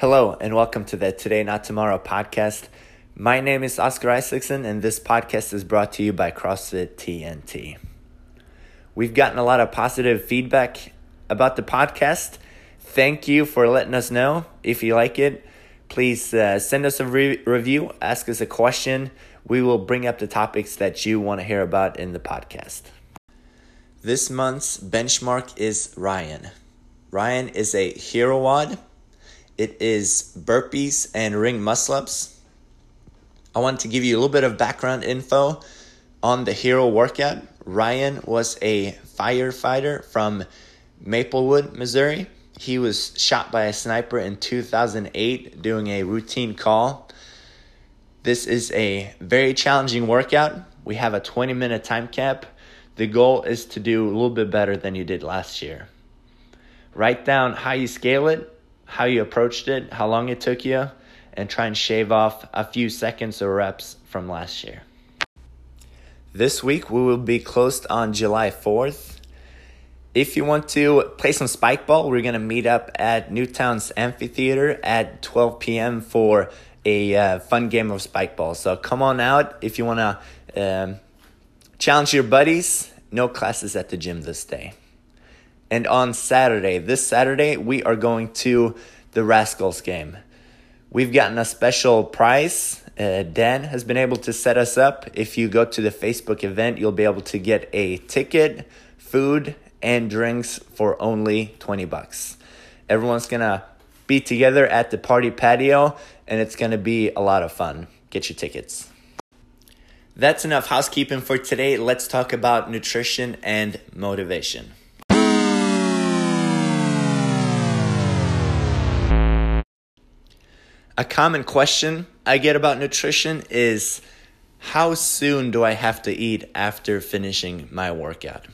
Hello, and welcome to the Today Not Tomorrow podcast. My name is Oscar Isaacson, and this podcast is brought to you by CrossFit TNT. We've gotten a lot of positive feedback about the podcast. Thank you for letting us know. If you like it, please uh, send us a re- review, ask us a question. We will bring up the topics that you want to hear about in the podcast. This month's benchmark is Ryan. Ryan is a hero WOD. It is burpees and ring muscle ups. I want to give you a little bit of background info on the hero workout. Ryan was a firefighter from Maplewood, Missouri. He was shot by a sniper in 2008 doing a routine call. This is a very challenging workout. We have a 20 minute time cap the goal is to do a little bit better than you did last year. Write down how you scale it, how you approached it, how long it took you, and try and shave off a few seconds or reps from last year. This week we will be closed on July 4th. If you want to play some spike ball, we're going to meet up at Newtown's Amphitheater at 12 p.m. for a uh, fun game of spike ball. So come on out if you want to um, Challenge your buddies. No classes at the gym this day. And on Saturday, this Saturday, we are going to the Rascals game. We've gotten a special prize. Uh, Dan has been able to set us up. If you go to the Facebook event, you'll be able to get a ticket, food, and drinks for only 20 bucks. Everyone's gonna be together at the party patio, and it's gonna be a lot of fun. Get your tickets. That's enough housekeeping for today. Let's talk about nutrition and motivation. A common question I get about nutrition is how soon do I have to eat after finishing my workout?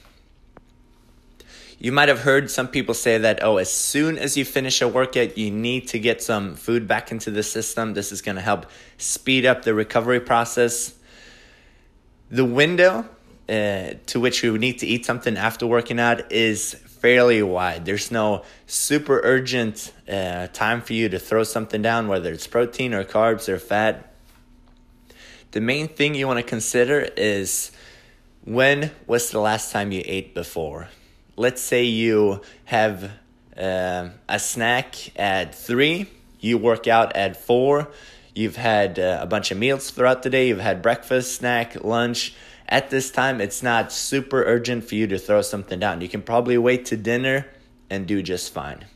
You might have heard some people say that, oh, as soon as you finish a workout, you need to get some food back into the system. This is going to help speed up the recovery process. The window uh, to which we need to eat something after working out is fairly wide. There's no super urgent uh, time for you to throw something down, whether it's protein or carbs or fat. The main thing you want to consider is when was the last time you ate before? Let's say you have uh, a snack at 3, you work out at 4 You've had uh, a bunch of meals throughout the day. You've had breakfast, snack, lunch. At this time, it's not super urgent for you to throw something down. You can probably wait to dinner and do just fine.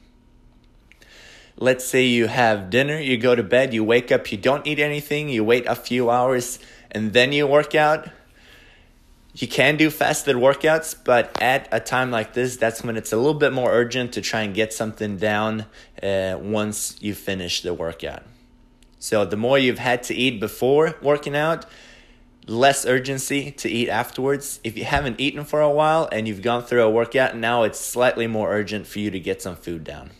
Let's say you have dinner, you go to bed, you wake up, you don't eat anything, you wait a few hours, and then you work out. You can do fasted workouts, but at a time like this, that's when it's a little bit more urgent to try and get something down uh, once you finish the workout. So the more you've had to eat before working out, less urgency to eat afterwards. If you haven't eaten for a while and you've gone through a workout, now it's slightly more urgent for you to get some food down.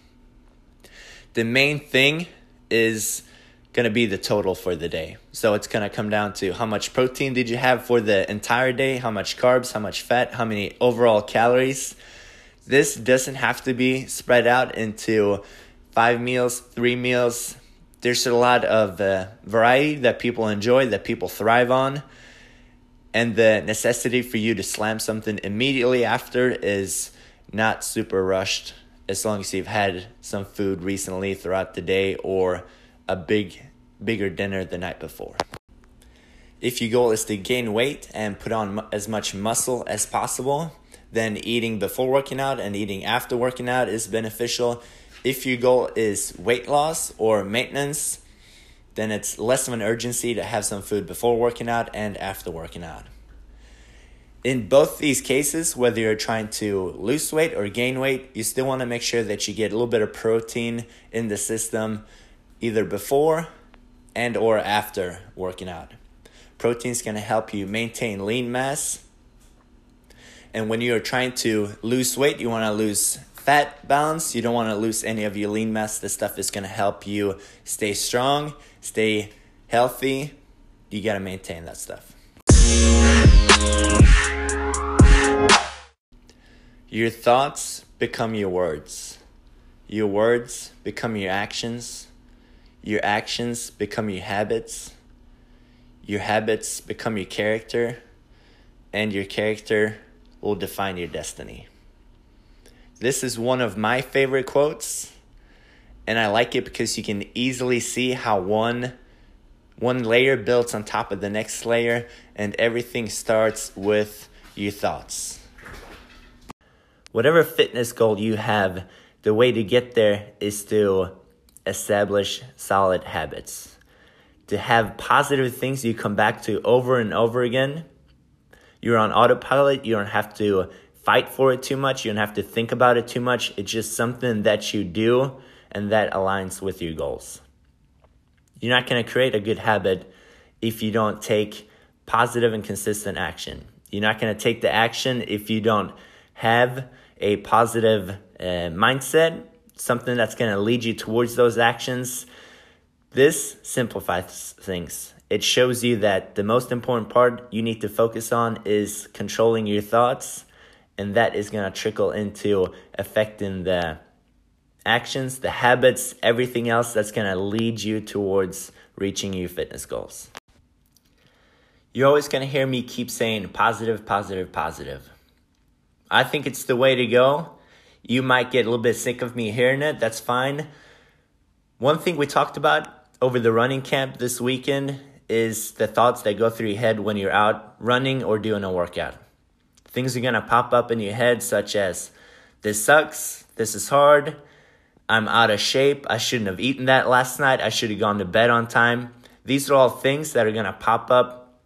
The main thing is going to be the total for the day. So it's going to come down to how much protein did you have for the entire day, how much carbs, how much fat, how many overall calories. This doesn't have to be spread out into five meals, three meals, there's a lot of uh, variety that people enjoy, that people thrive on. And the necessity for you to slam something immediately after is not super rushed as long as you've had some food recently throughout the day or a big bigger dinner the night before. If your goal is to gain weight and put on as much muscle as possible, then eating before working out and eating after working out is beneficial if your goal is weight loss or maintenance, then it's less of an urgency to have some food before working out and after working out. In both these cases, whether you're trying to lose weight or gain weight, you still want to make sure that you get a little bit of protein in the system either before and or after working out. Protein is going to help you maintain lean mass. And when you're trying to lose weight, you want to lose fat balance. You don't want to lose any of your lean mass. This stuff is going to help you stay strong, stay healthy. You got to maintain that stuff. Your thoughts become your words. Your words become your actions. your actions become your habits, your habits become your character, and your character will define your destiny. This is one of my favorite quotes, and I like it because you can easily see how one one layer builds on top of the next layer, and everything starts with your thoughts. Whatever fitness goal you have, the way to get there is to establish solid habits. To have positive things you come back to over and over again. You're on autopilot, you don't have to fight for it too much, you don't have to think about it too much. It's just something that you do and that aligns with your goals. You're not going to create a good habit if you don't take positive and consistent action. You're not going to take the action if you don't have a positive uh, mindset, something that's going to lead you towards those actions. This simplifies things. It shows you that the most important part you need to focus on is controlling your thoughts, and that is going to trickle into affecting the actions, the habits, everything else that's going to lead you towards reaching your fitness goals. You're always going to hear me keep saying positive, positive, positive. I think it's the way to go. You might get a little bit sick of me hearing it. That's fine. One thing we talked about over the running camp this weekend is the thoughts that go through your head when you're out running or doing a workout. Things are going to pop up in your head, such as, This sucks. This is hard. I'm out of shape. I shouldn't have eaten that last night. I should have gone to bed on time. These are all things that are going to pop up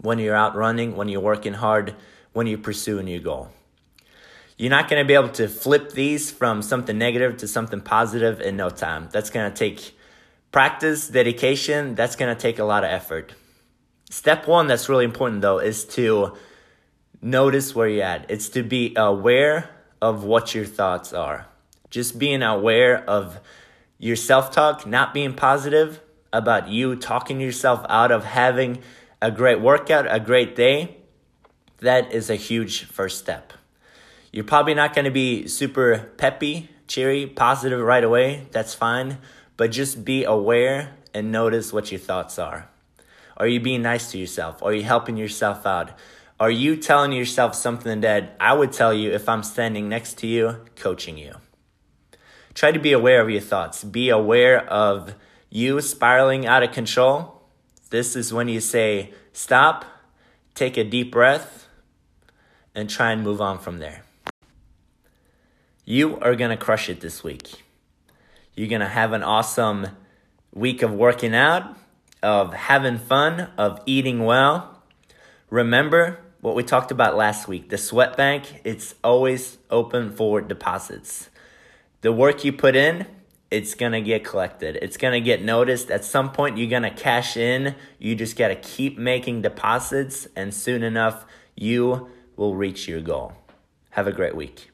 when you're out running, when you're working hard, when you're pursuing your goal. You're not going to be able to flip these from something negative to something positive in no time. That's going to take practice, dedication. That's going to take a lot of effort. Step one that's really important though is to notice where you're at. It's to be aware of what your thoughts are. Just being aware of your self talk, not being positive about you talking yourself out of having a great workout, a great day. That is a huge first step. You're probably not going to be super peppy, cheery, positive right away. That's fine. But just be aware and notice what your thoughts are. Are you being nice to yourself? Are you helping yourself out? Are you telling yourself something that I would tell you if I'm standing next to you, coaching you? Try to be aware of your thoughts. Be aware of you spiraling out of control. This is when you say, stop, take a deep breath, and try and move on from there. You are going to crush it this week. You're going to have an awesome week of working out, of having fun, of eating well. Remember what we talked about last week the sweat bank, it's always open for deposits the work you put in, it's to get collected. It's to get noticed. At some point, you're to cash in. You just got to keep making deposits, and soon enough, you will reach your goal. Have a great week.